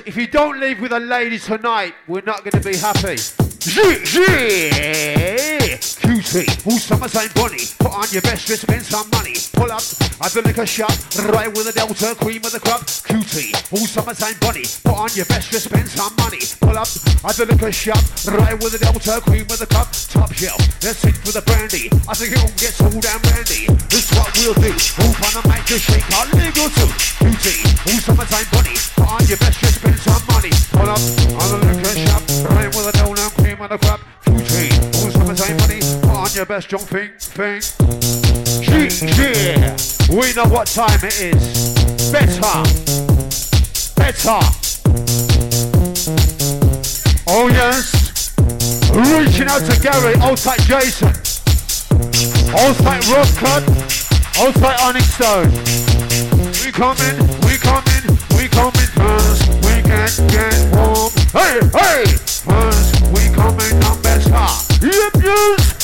If you don't leave with a lady tonight, we're not going to be happy. Cutie, all summer same bunny. Put on your best dress, spend some money. Pull up I at the liquor shop, right with the Delta, cream of the crop. Cutie, all summer same bunny. Put on your best dress, spend some money. Pull up I at the liquor shop, right with the Delta, cream of the crop. Top shelf, let's hit for the brandy. I think it all get all damn brandy. This is what we'll do. Move on the mic, just shake our legal too. Cutie, all summer same bunny. Put on your best dress, spend some money. Pull up at the liquor shop, right with the Delta, cream of the crop. Cutie, on your best jump thing, thing. Yeah, we know what time it is. Better, better. Oh yes, reaching out to Gary, old tight Jason, old tight Rob Cut, old tight Onyx Stone. We coming, we coming, we coming first. We can't get warm. Hey, hey, first we coming on better. Yep, yes.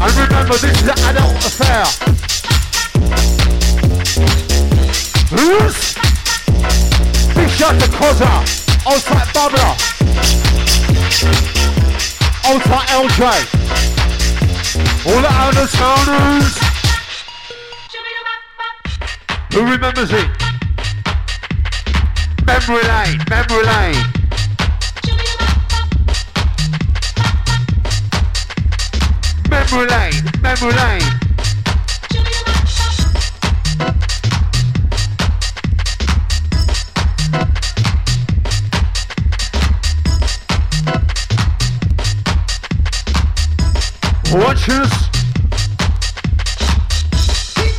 And remember, this is an adult affair. Yes. Big shout to Koza, tight Barbara, tight LJ, all the of towners. Who remembers it? Memory lane, memory lane. Memory lane, memory lane. Watch us.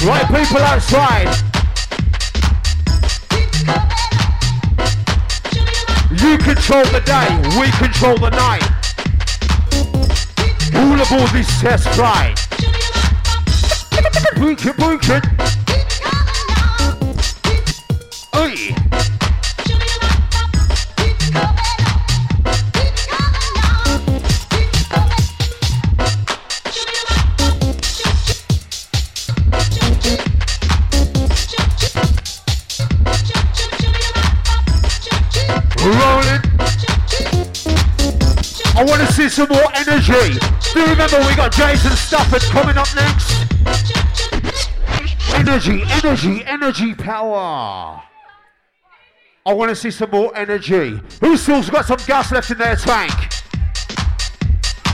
Right people outside. You control the day, we control the night. All aboard this test flight. It, it. I want to see some more energy. Do you remember we got Jason Stafford coming up next? Energy, energy, energy power. I want to see some more energy. Who still's got some gas left in their tank?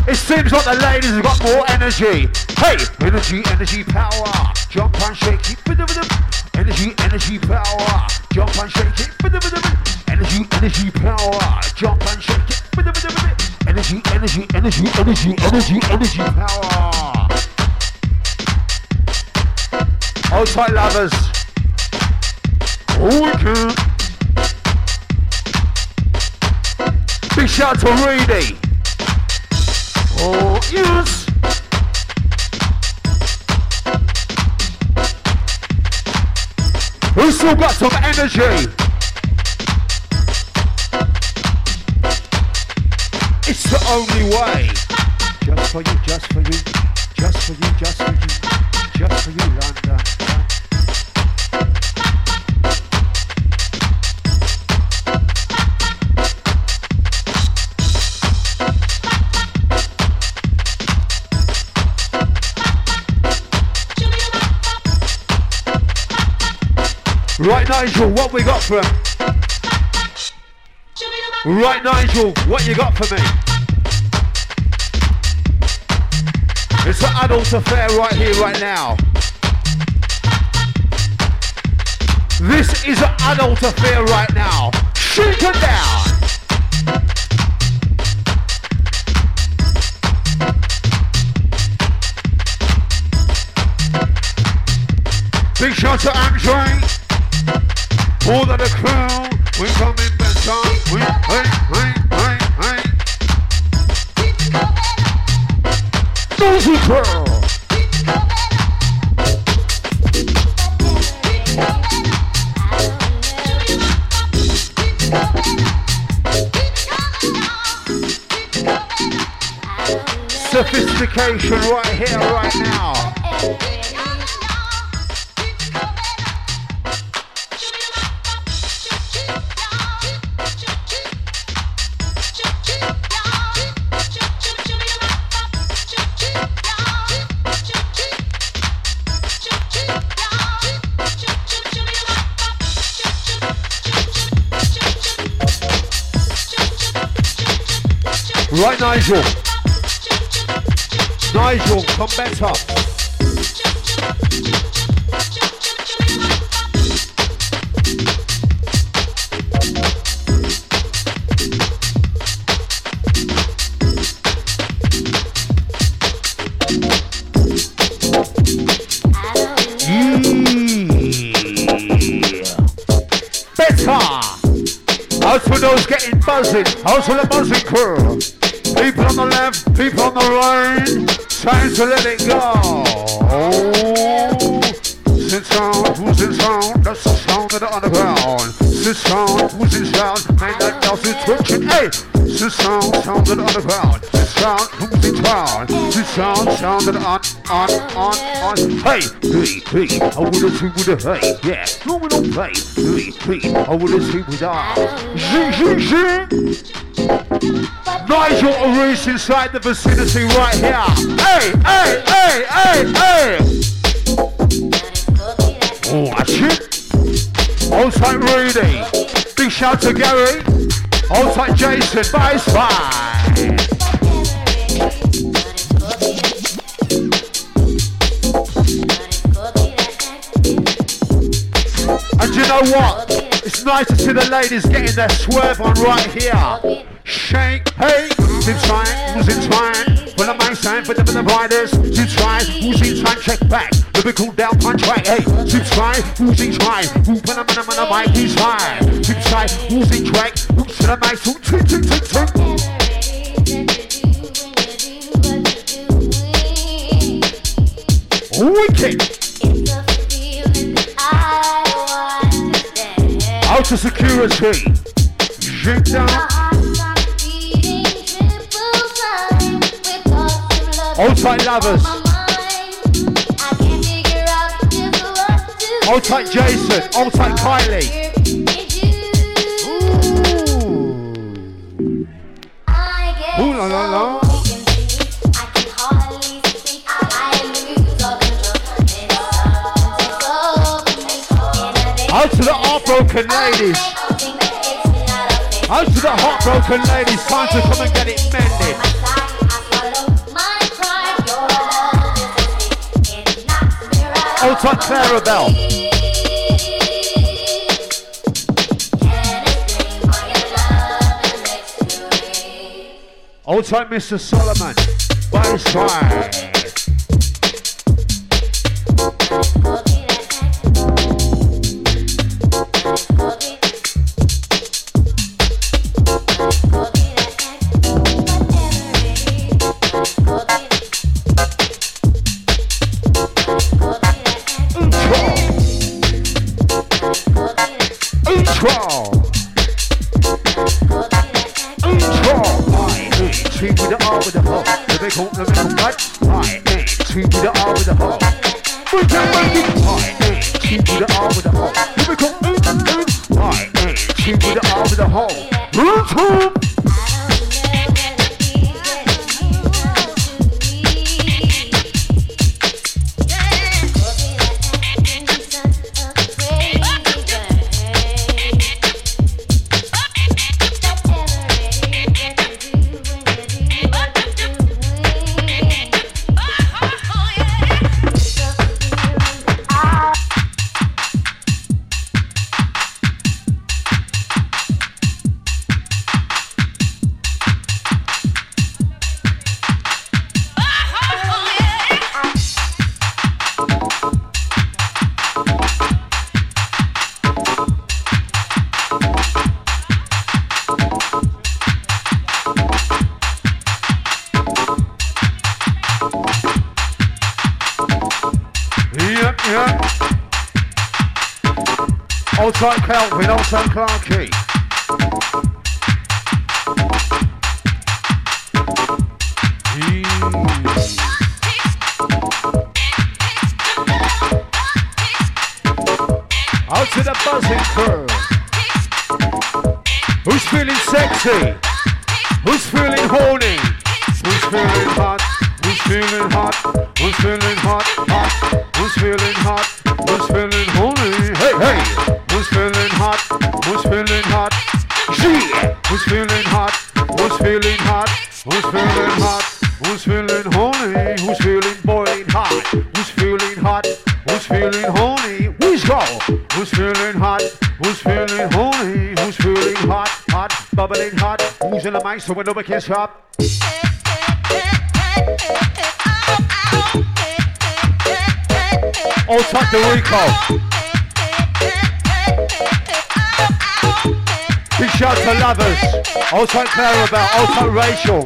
It seems like the ladies have got more energy. Hey, energy, energy power. Jump and shake it. Energy, energy power. Jump and shake it. Energy, energy power. Jump and shake it. Energy, energy, energy, energy, energy, energy power. Hold lovers. Wicked. Big shout to Reedy. Oh, yes. Who's still got some energy? Only way. Just for you, just for you, just for you, just for you, just for you, London. Right, Nigel, what we got for him? Right, Nigel, what you got for me? It's an adult affair right here, right now. This is an adult affair right now. Shake it down. Big shout to Andre. All of the crew, we coming better. We, hey, Sophistication right here, right now. Right, Nigel. Nigel, come better. Mm. Better. Out for those getting buzzing. Out for the buzzing crew. Time to let it go. Sit sound, who's in sound? That's the sound of the underground. Sit sound, who's in sound? Man, that else is twitching. Hey, sit sound, sound of the underground. Sit sound, who's in town? Sit sound, sound of the on, on, on, on. Hey, hey, hey, I wanna see with a hey, yeah. No, we don't play. Hey, hey, I wanna see with a zing, zing, zing. Nigel Reese inside the vicinity right here. Hey, hey, hey, hey, hey. Oh, Watch it. Outside Rudy. Big shout to Gary. Outside Jason. Bye, bye. And you know what? It's nice to see the ladies getting their swerve on right here. Shake, hey, who's in time, who's in time? The main sign, for the, riders, who's in time, who's in time, check back. Lyrical down punch right, hey, who's in time, who's in time? Who put a man on the mic, who's high? Who's in time, who's in track, who's to the mic, who's tick, tick, tick, tick. Wicked! Out to security. Drink down. Outside lovers. Outside Jason. Outside Kylie. Heartbroken ladies. Out to the heartbroken ladies. Time to come and get it mended. out Outside Clarabelle. Outside Mr. Solomon. By his side. talking about. Hold tight, Kelvin. Hold tight, Clarky. Out to the buzzing crew. Who's feeling sexy? next one, Nova Kiss Shop. All talk to Rico. Big shout to Lovers. Oh, talk Clarabelle. Oh, talk Rachel.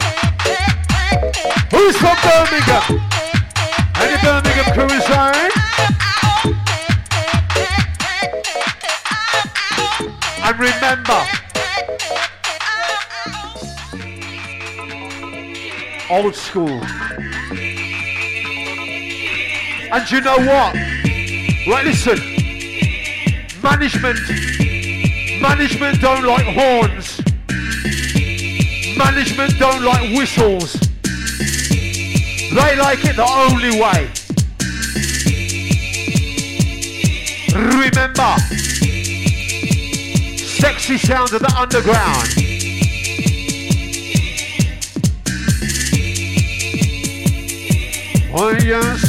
Who's from Birmingham? Any Birmingham crew is And remember, old school. And you know what? Right, listen. Management, management don't like horns. Management don't like whistles. They like it the only way. Remember, sexy sounds of the underground. Voyage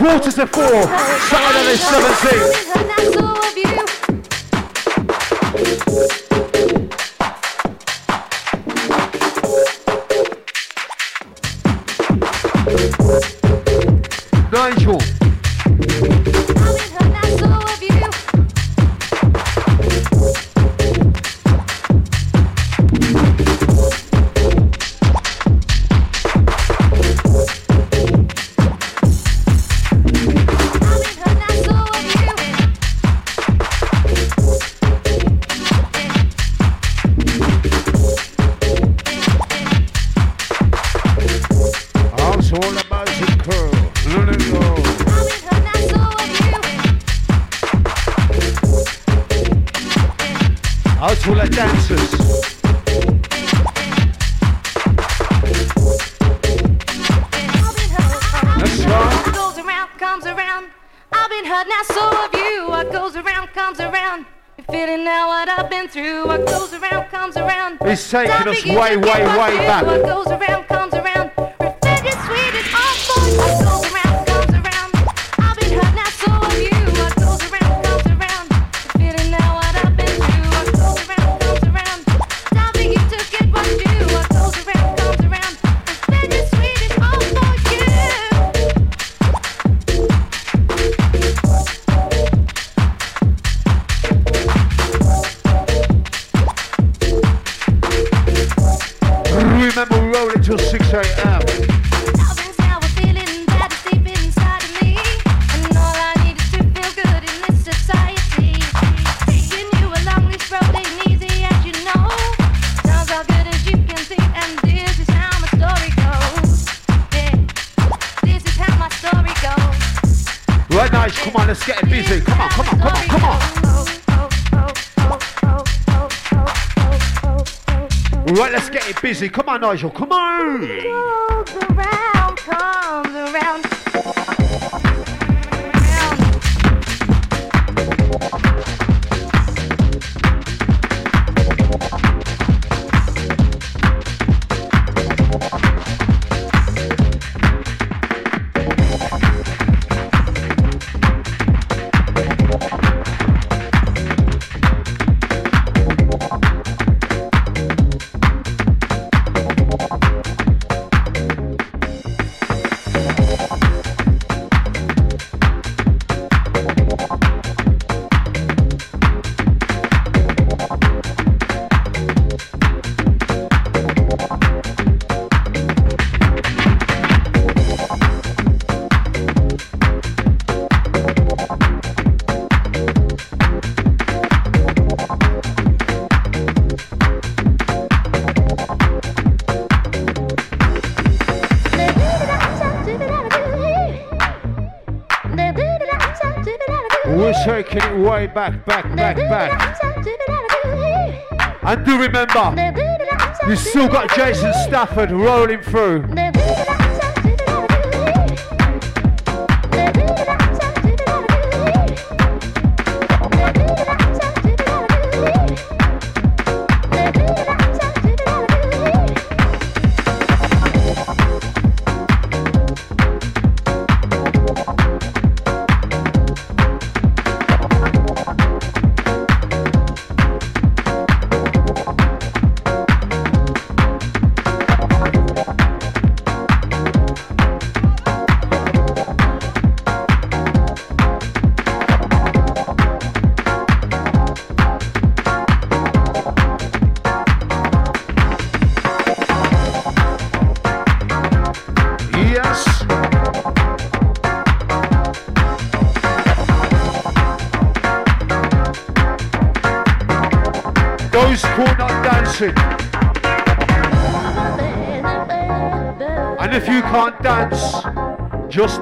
quarter to four, Saturday seventeen. us way, way, way back. sorry. Uh, busy. Come on, Nigel. Come on. back, back, back, back. And do remember, you still got Jason Stafford rolling through.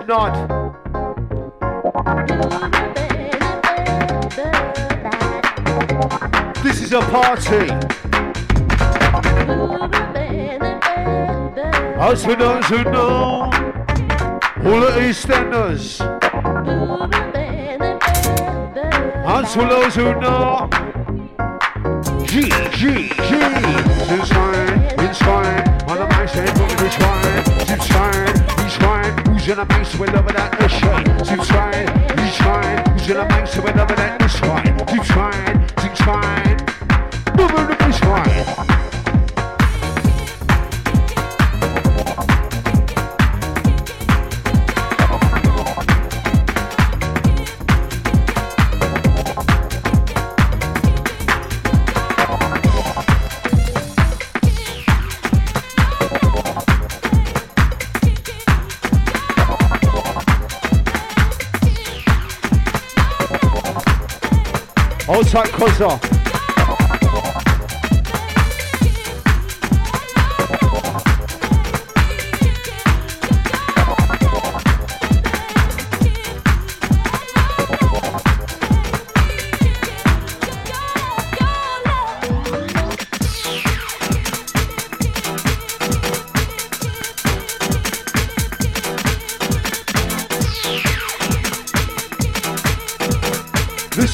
not. This is a party. As for those who know, all the EastEnders. As for those who know, gonna make sure we love that issue. You try, you try, you're gonna make sure we that Old type Kozza.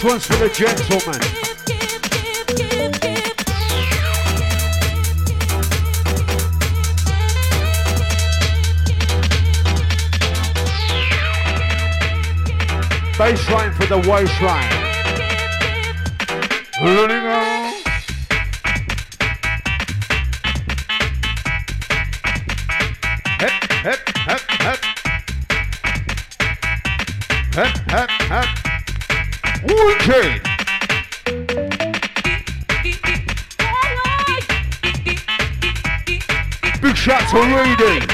This one's for the gentleman. Baseline for the waistline. Running Parading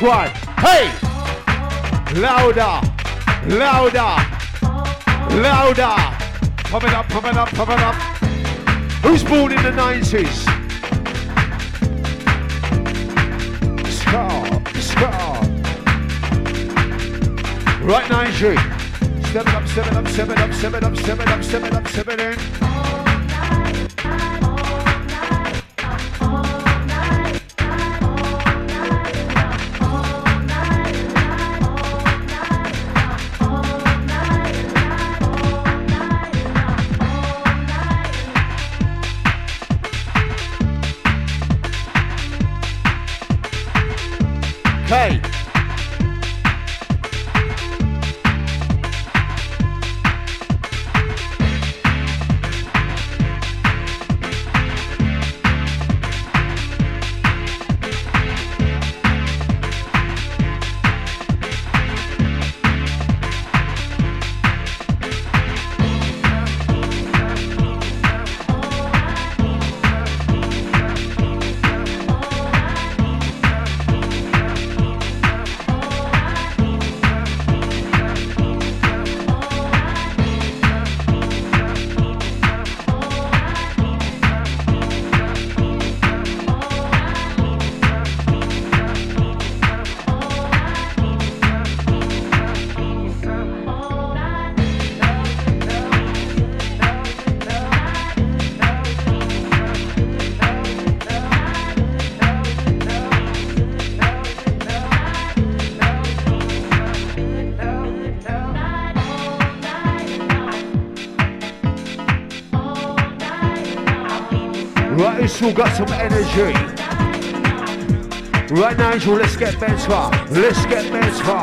One. Hey! Louder! Louder! Louder! Coming up, coming up, coming up. Who's born in the 90s? Scar, scar. Right, Nigeria. Seven up, seven up, seven up, seven up, seven up, seven up, seven in. tree. Right, angel let's get better. Let's get better.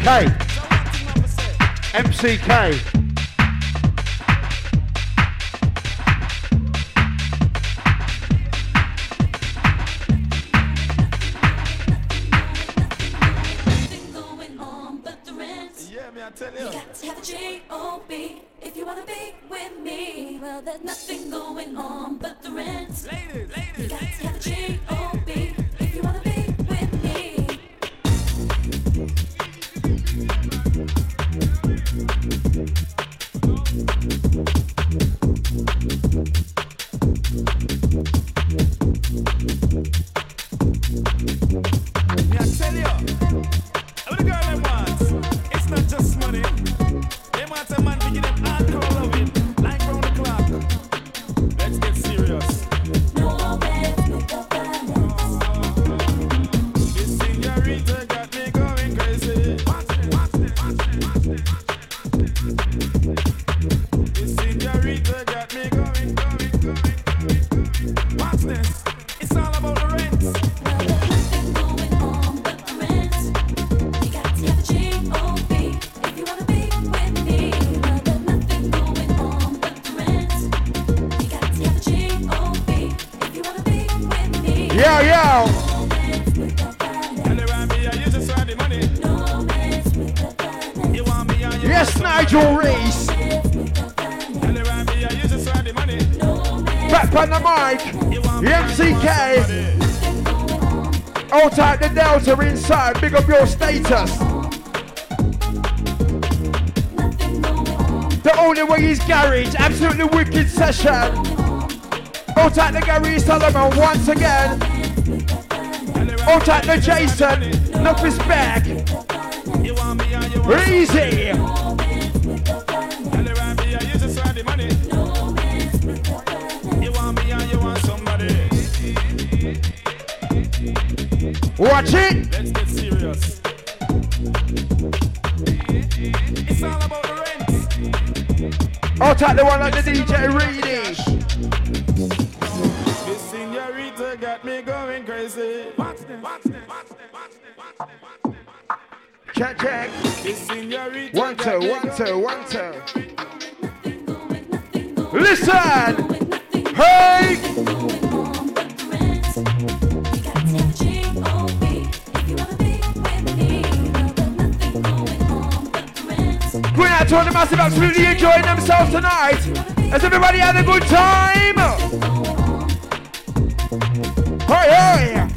Okay, MCK. Yo, yo. Yes, Nigel Reese. Back on the mic. MCK. All type the Delta inside. Big up your status. The only way is garage. Absolutely wicked session. Out out the Gary Solomon once again. Out out the Jason. Enough is back. Easy. Watch it. Let's get serious. It's all about the rent. I'll take the one like the DJ Reedy. Check, check. One, two, one, two, one, two. Listen. Hey. Going out to all the massive absolutely enjoying themselves tonight. Has everybody had a good time? Hey, hey.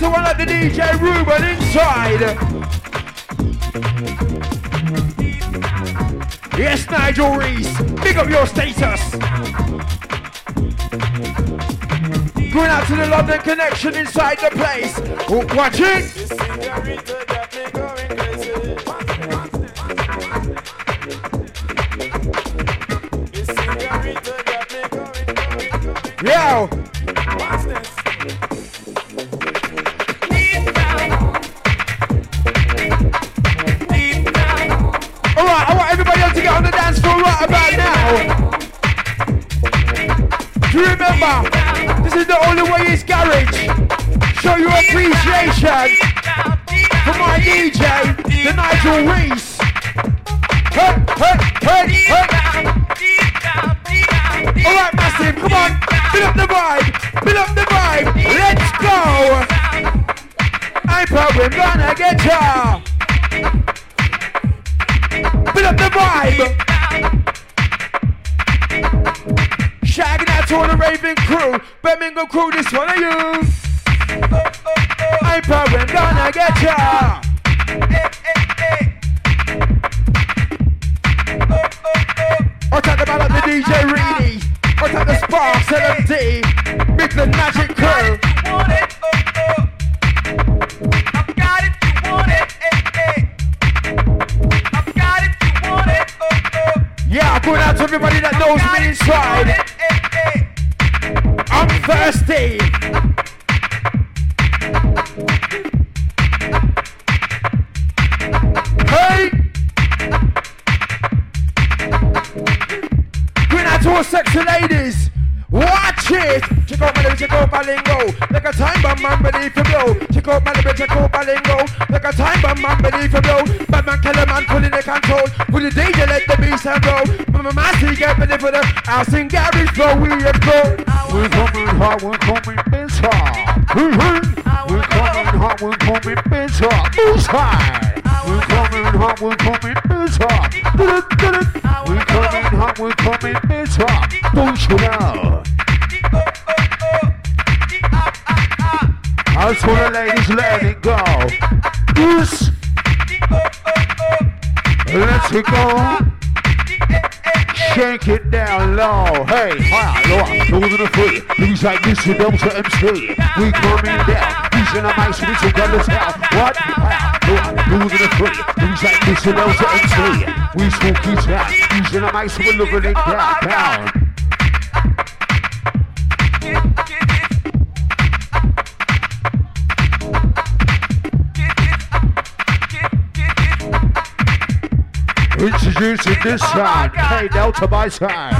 To one like the DJ Ruben inside. Yes, Nigel Reese. Big up your status. Going out to the London connection inside the place. Oh, Watch it. This appreciation for my DJ, the Nigel Reese. Hot, we're coming bitter. Don't you know? That's for the ladies, let it go. Yes. Let's it go. Shake it down low. Hey, hi, low, lower than a foot. Things like this with Delta MC. We coming down. These in the mics, we together tell. What? Like this with MC. We out. These in the mics, we're looking it down. down. Introducing this sound, K Delta by side.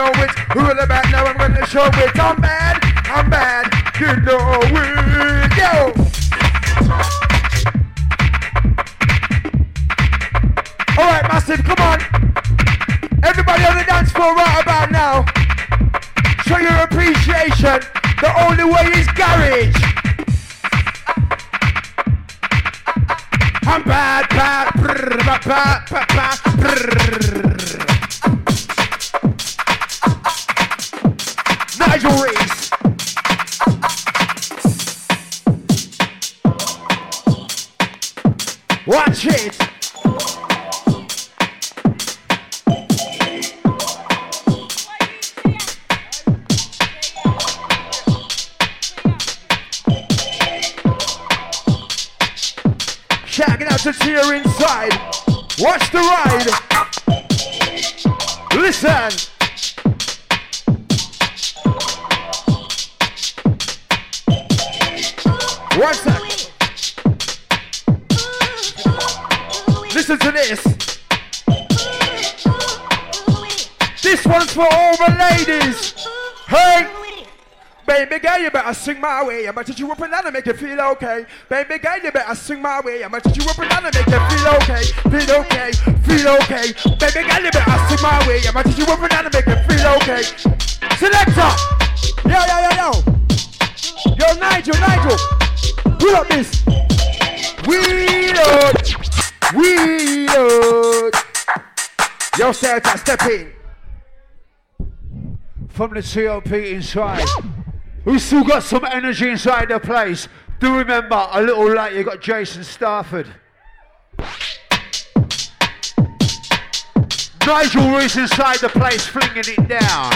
know it? The bad? Now I'm gonna show it. I'm bad, I'm bad, you know it. Yo! Alright, massive, come on. Everybody on the dance floor right about now. Show your appreciation. The only way is garage. I'm bad, bad, brr, bad, bad, bad, brr. Shagging out to tear inside. Watch the ride. Listen. For all the ladies. Hey, baby girl, you better sing my way. I'ma teach you up and down and make you feel okay. Baby girl, you better sing my way. I'ma teach you up and down and make you feel okay. Feel okay, feel okay. Baby girl, you better sing my way. I'ma teach you up and down and make you feel okay. Selector, yo yo yo yo. Yo, Nigel, Nigel, pull up this. We load, we load. Yo, Santa, step in. From the COP inside. Who still got some energy inside the place? Do remember, a little late, you got Jason Stafford. Nigel Reese inside the place, flinging it down.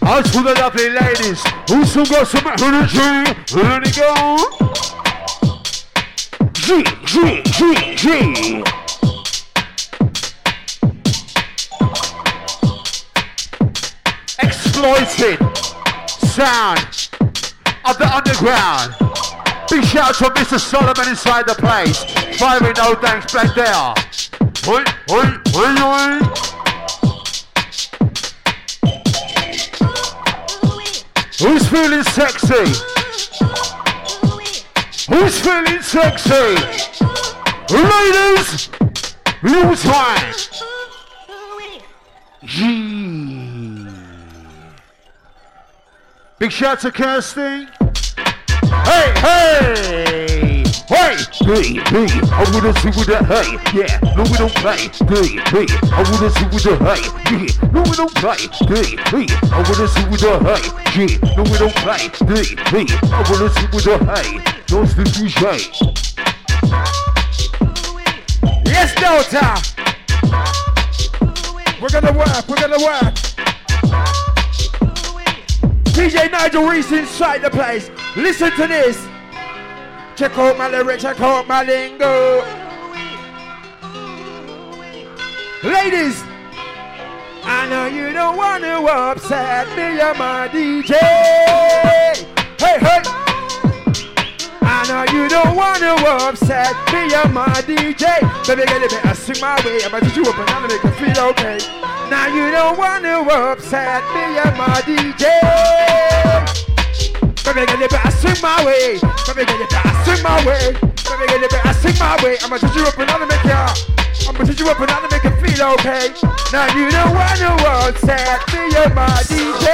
Out to the lovely ladies who still got some energy. Let it go. G, G, G, G. Exploited sound of the underground. Big shout out to Mr. Solomon inside the place. Firing no thanks back there. Oi, oi, oi, oi. Who's feeling sexy? Who's feeling sexy? Ladies, new time. Yee. Big shout to Kirsty. Hey, hey! Hey! Hey, hey, I wanna see with the hey, yeah, no we don't play. Hey, hey, I wanna see with the hey, yeah, no we don't play. Hey, hey, I wanna see with the hey, yeah, no we don't play. Hey, hey, I wanna see with the hey, don't sleep DJ. Yes, Delta! We're gonna work, we're gonna work. DJ Nigel Reese inside the place. Listen to this. Check out my lyrics, check out my lingo. Ladies, I know you don't want to upset me, you're my DJ. Hey, hey. I you don't want to upset me, you're my DJ. Baby, get it better, sing my way. I'm about to you up and to make you feel okay. Now you don't want to upset me, you're my DJ. Baby, get it better, sing my way. Baby, get it better, sing my way. Baby, get it better, sing my way. I'm gonna touch you up and to make you. I'm gonna you up and to make you feel okay. Now you don't want to upset me, you're my DJ.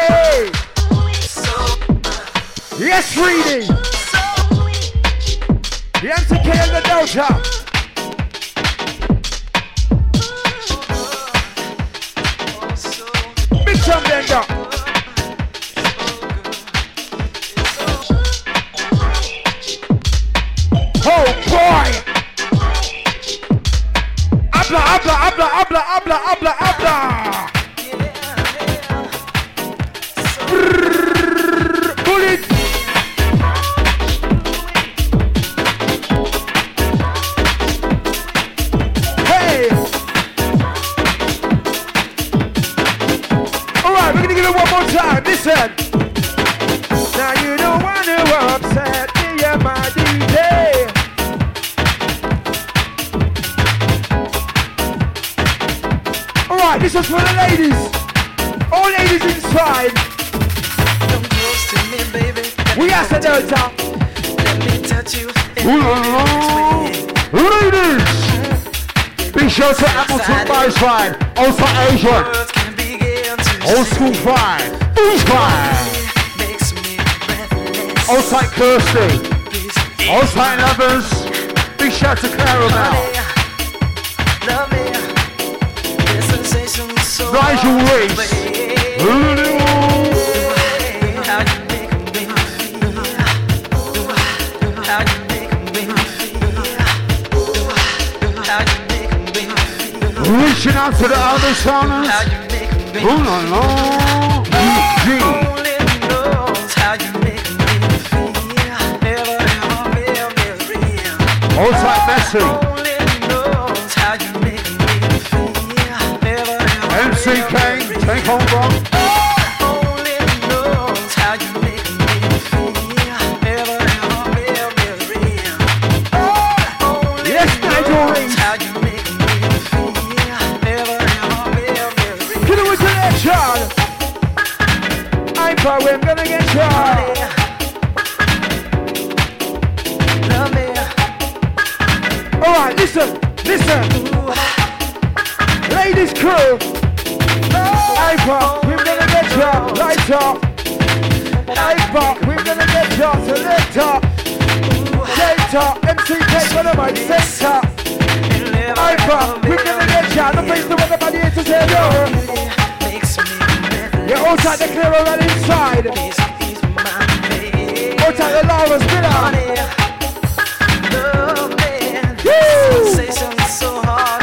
Yes, reading. The MCK and the Delta. Jump them. Oh boy! Abla, abla, abla, abla, abla, abla, abla! Ladies. All ladies inside. Come close to me, baby. We ask the Delta. Let me touch you. Ooh la la. Ladies. Big shout to Hamilton Boys Fine. Also Asian. Words can begin to Old school fine. Who's fine? makes me breathless. Outside Kirsty. Outside Lovers. Big shout to Caramel. Me feel. Reaching out to the other sounders. Ooh la la. UG. Only knows listen, listen. Ladies crew. Shot. Light up. We're gonna get shot. Select up. Data, MCK for the mic, center. Hyper, we're gonna get shot. The place to where the body is to say yo. You're outside the clear right inside. This is my. Outside the. Love man. Woo! Sensation so hard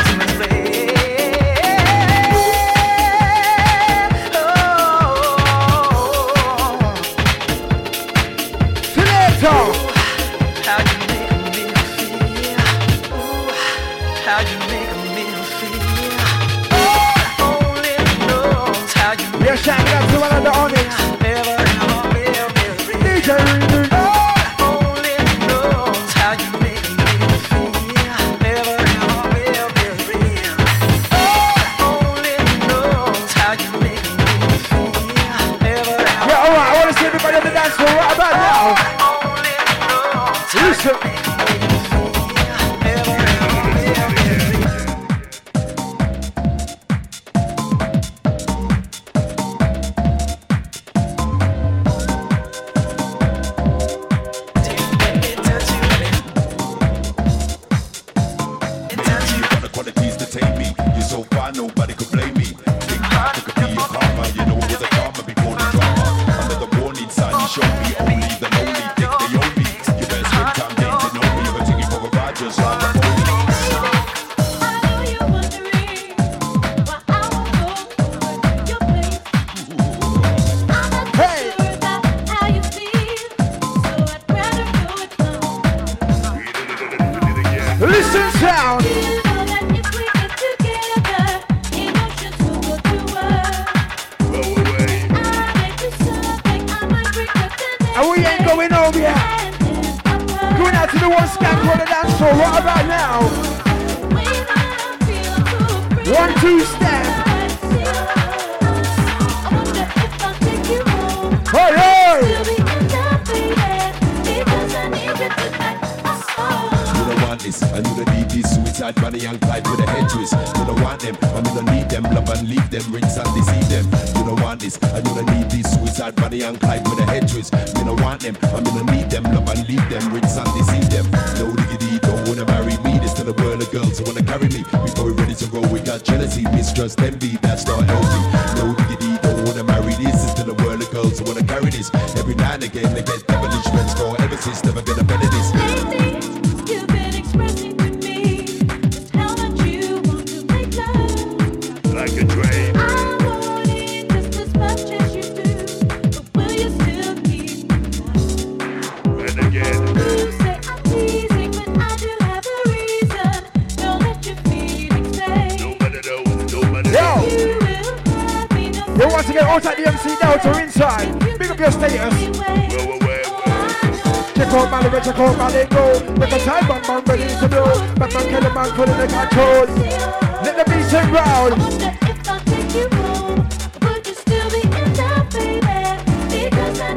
Going out to the one the dance floor right about now. when I feel too free. One, two, step. Want this, and need this suicide Bonnie and Clyde with a head twist. You don't want them, and you don't need them, love and leave them, rinse and deceive them. You don't want this, you don't need this suicide Bonnie and Clyde with a head twist. You don't want them, and you don't need them, love and leave them, rinse and deceive them. No diggity, don't wanna marry me. This to the world of girls who wanna carry me. Before we're ready to go, we got jealousy, mistrust, envy, that's not healthy. No diggity, don't wanna marry this. This to the world of girls who wanna carry this. Every now and again, they get devilish friends for ever since, never gonna benefit this. At the MC Delta inside. Big up your status. Check out Mali, check out Mali, go. Make a time bomb, man, ready to blow. Batman, kill the man, put in the control. Let the beat turn round.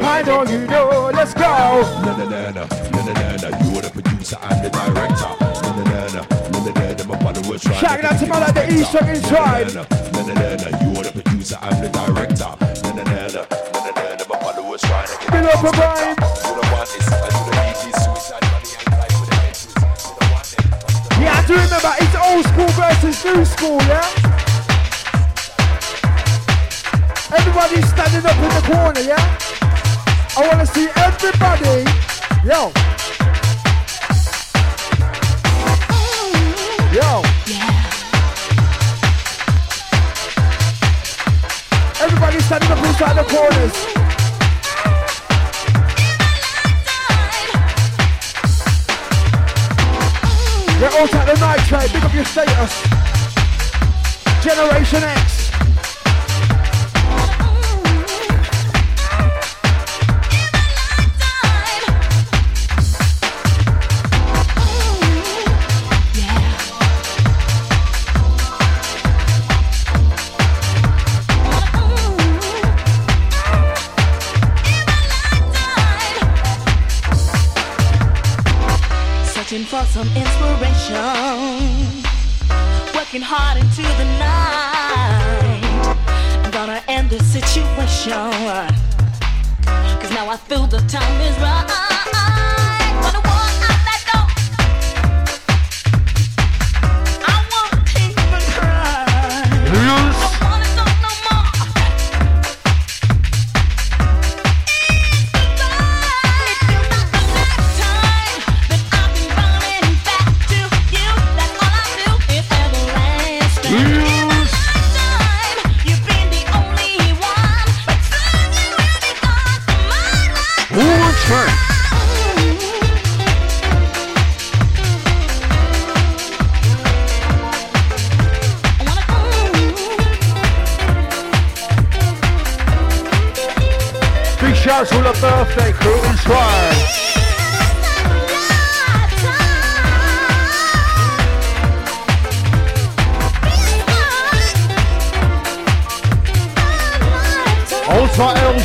I know you know, let's go. Na na na na, na na na na. You are the producer and the director. Na na na na, na na na na. My followers trying Shout out to man like the East Rock inside. Na na na na na. You are the the director. Na na na na, na na na. My followers trying to get Build up a vibe. You don't want this, you don't need this. Suicide money and life with the. You don't want them. You have to remember, it's old school versus new school, yeah? Everybody standing up in the corner, yeah? I wanna see everybody, yo. Yo. Everybody standing up inside the corners. We're all at the night train, big up your status. Generation X. for some inspiration. Working hard into the night. I'm gonna end this situation. Cause now I feel the time is right.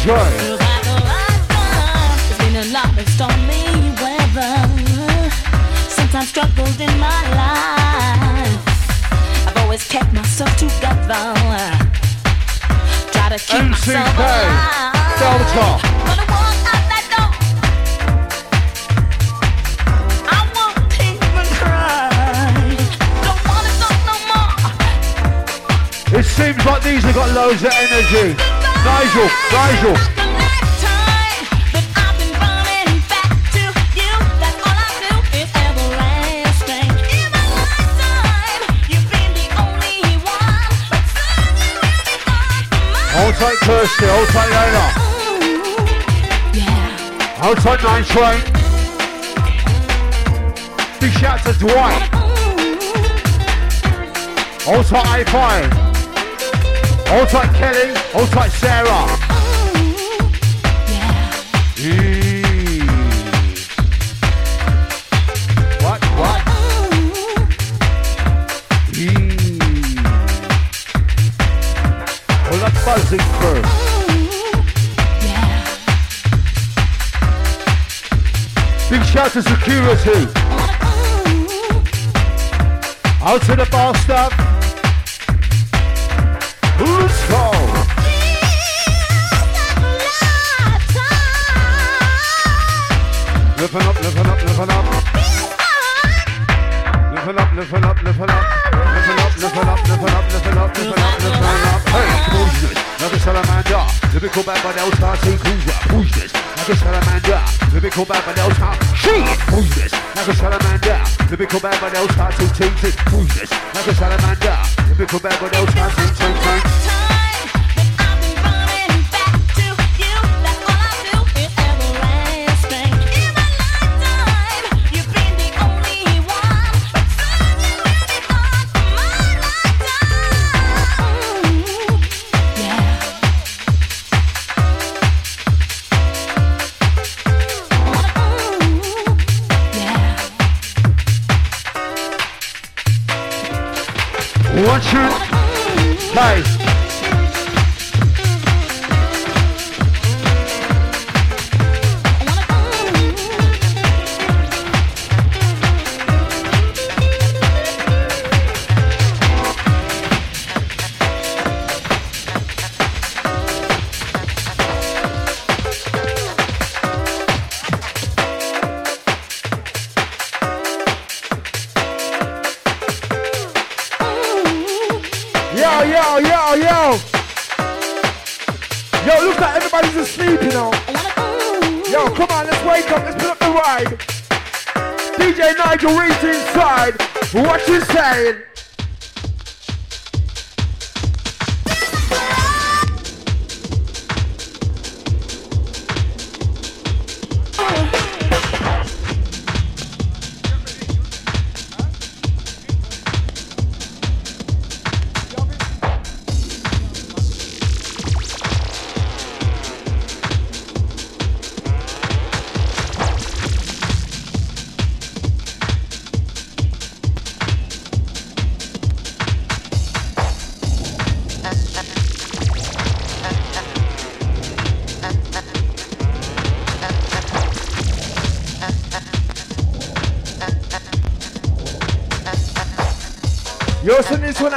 Weather. Sometimes struggled in my life. I've always kept myself together. Try to keep myself alive. Delta. Gonna walk out that door. I won't even cry. Don't wanna talk. It seems like these have got loads of energy. Nigel, Nigel. Hold tight Kirsty, hold tight Layla. Hold tight Nine Train. Big shout to Dwight. Hold tight A5. Hold tight Kelly. Hold tight Sarah. Eee. What? What? Eee. Hold that buzzing crew. Big shout to security. Out to the bar staff. Lyrical bad by Delta, take over. Push this. Like a salamander. Lyrical bad by Delta. Shit. Push this. Like a salamander. Lyrical bad by Delta, take, take, take. Push this. Like a salamander. Lyrical bad by Delta, take, take, take.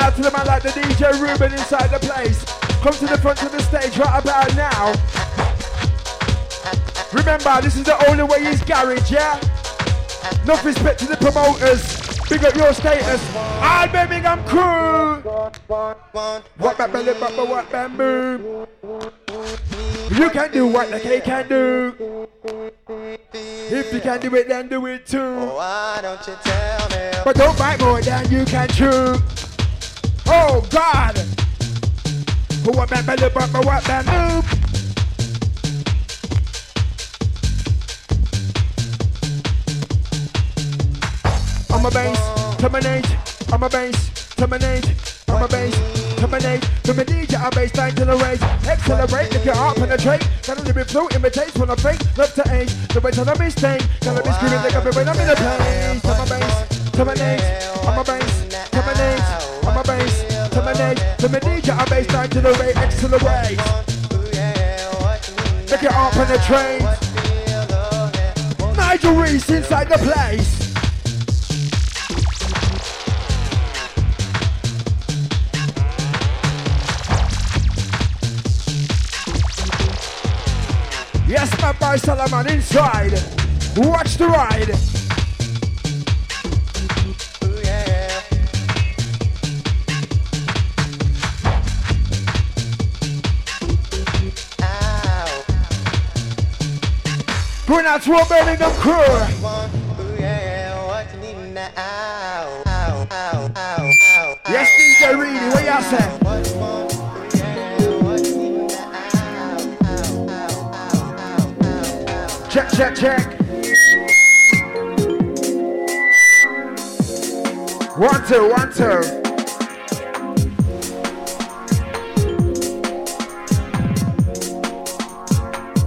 Out to the man like the DJ Ruben inside the place. Come to the front of the stage right about now. Remember, this is the only way is garage, yeah? Enough respect to the promoters. Big up your status. All Birmingham crew. What that belly bumper, what bamboo. You can do what the K can do. If you can do it, then do it too. Oh, why don't you tell me? But don't bite more than you can chew. Oh God! But what that belly bumper, what that move? I'm a bass, terminate. I'm a bass, terminate. I'm a bass, terminate. To my DJ, I bass line to the race. Accelerate, if your heart penetrate. Gotta live it through, imitate when I fake. Love to age, the way to the mistake. Gotta be screaming like I've when I'm in the place. I'm a bass, terminate. I'm a bass, terminate. I'm a bass, terminate. To my DJ, I bass line to the race. Accelerate. Make your heart penetrate. Nigel Reese inside the place. Yes, my boy Solomon inside. Watch the ride. Going out to a Birmingham crew. Yes, DJ Reedy, what y'all say? Check, check, check. One, two, one, two.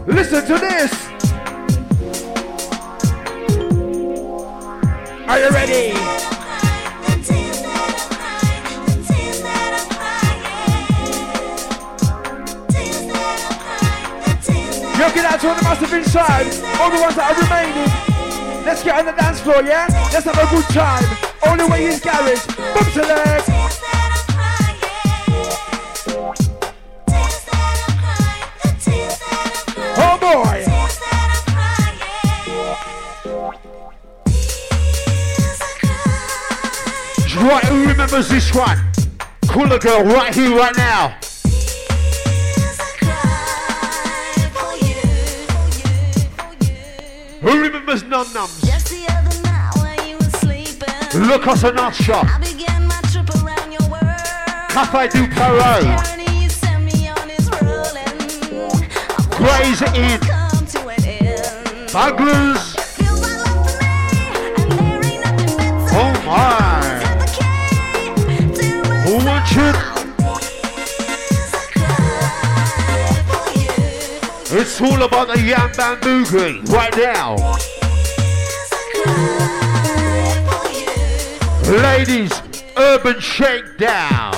Listen to this. Are you ready? Yo, get out to all the massive inside. All the ones that are remaining. Let's get on the dance floor, yeah? Let's have a good time. Only way is garage. Bump to leg. Remembers this one? Cooler girl right here, right now. Who remembers Num Nums? Just the other night when you were sleeping, Look us a nut shop. I began my trip around your world. It's all about the Yam Bamboo Green right now. Ladies, Urban Shakedown.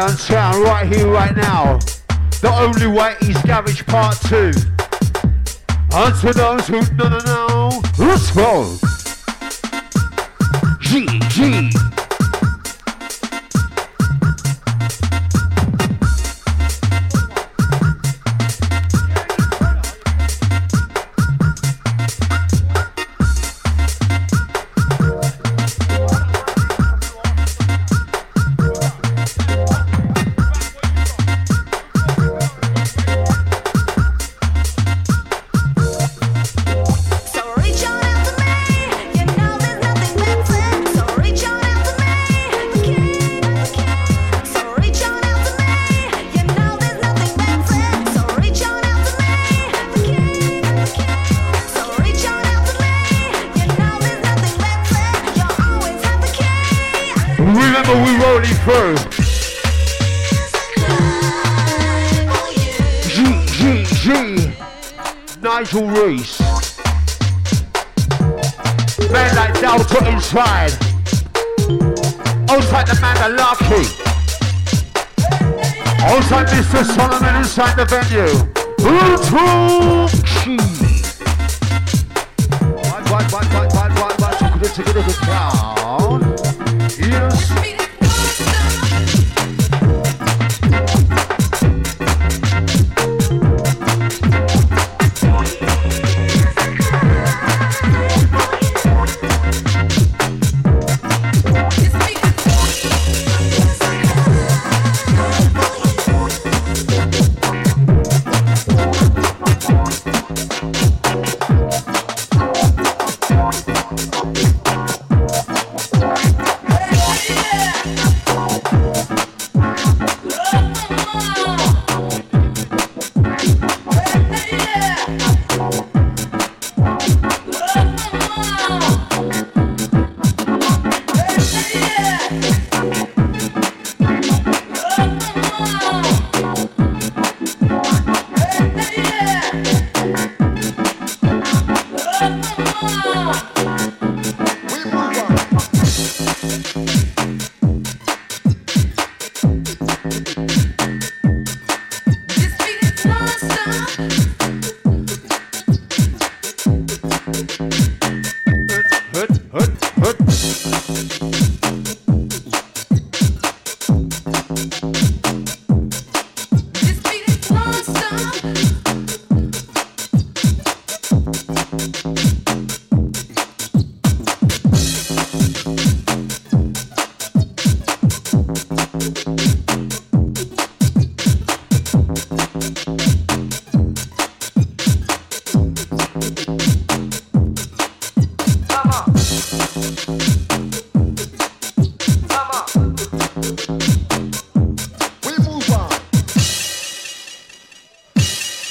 on sound right here, right now. The only way is Garage Part 2. And to those who don't know, let's go. G, G. time the venue.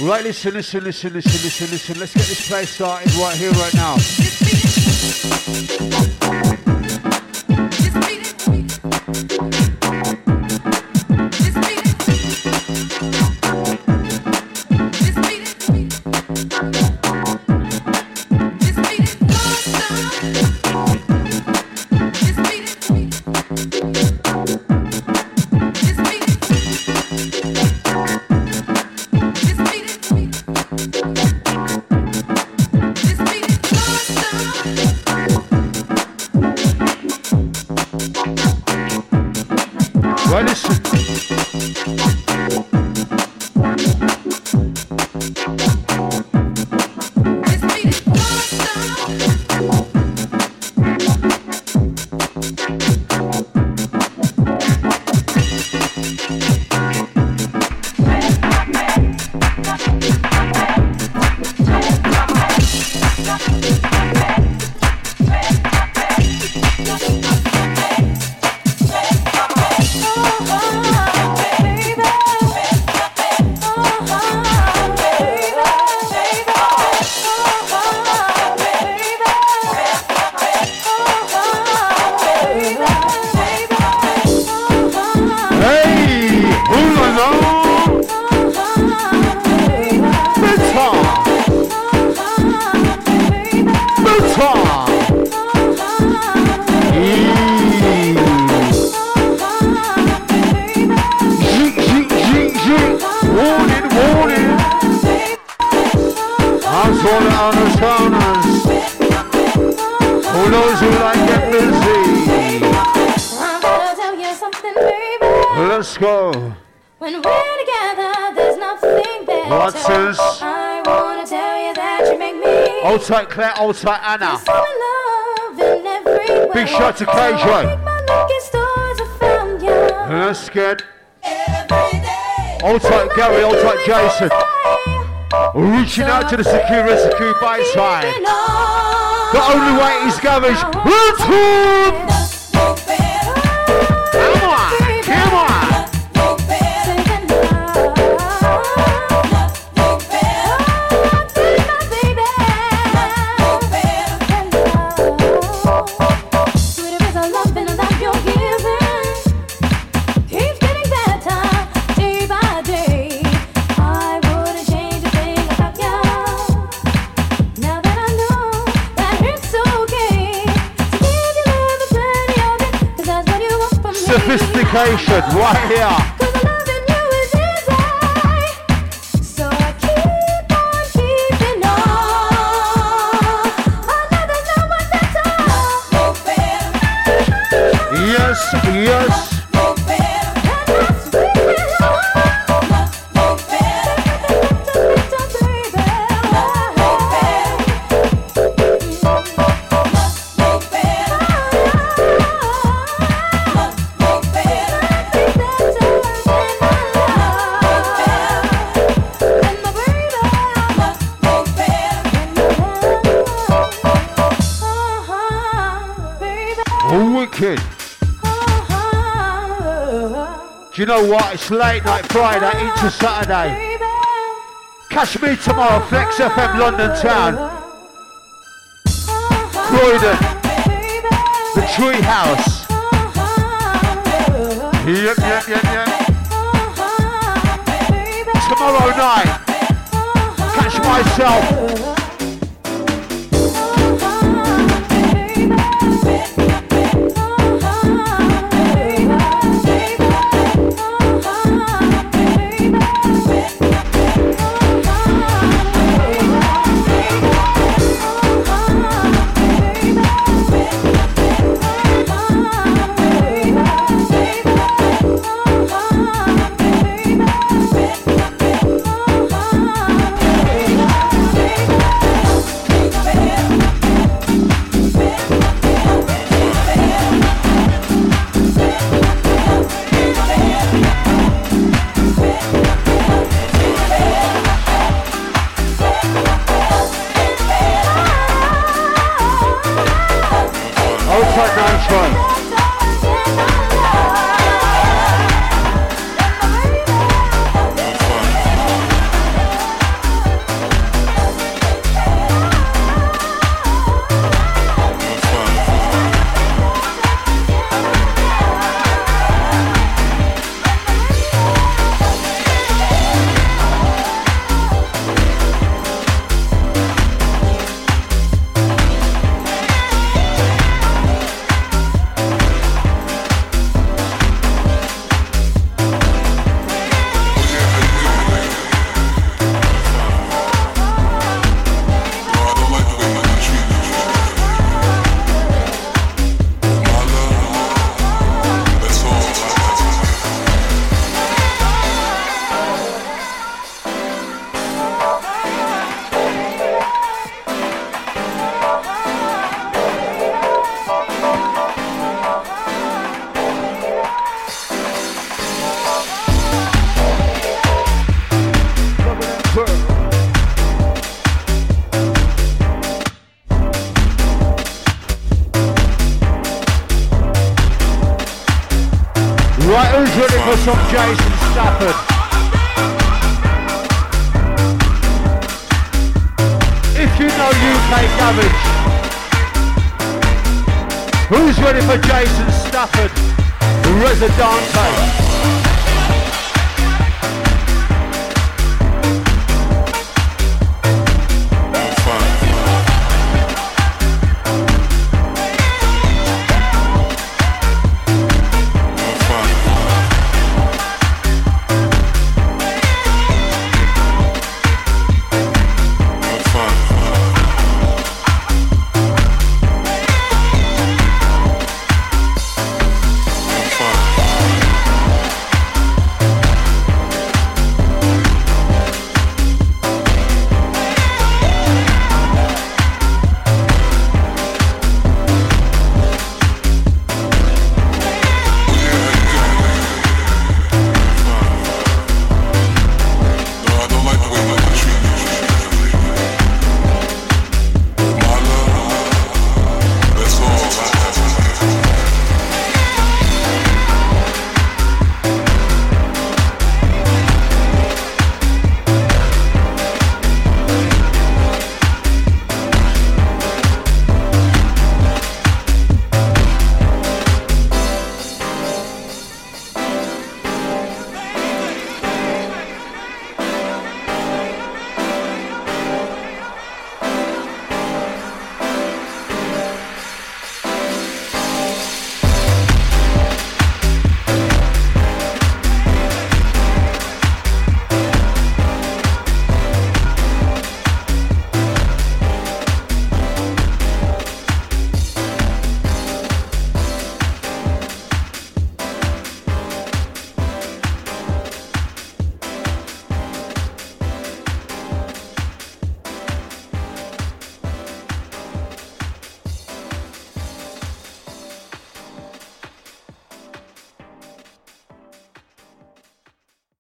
Right, listen, listen, listen, listen, listen, listen. Let's get this place started right here, right now. Think my lucky stars have found you. Let's get. Tight, Gary. Tight, Jason. Reaching out to the security crew by side. The only way is garage. Let's Right here. Know what? It's late night Friday into Saturday. Catch me tomorrow, Flex FM London Town. Croydon. The Tree House. Yep, yep, yep, yep. Tomorrow night. Catch myself.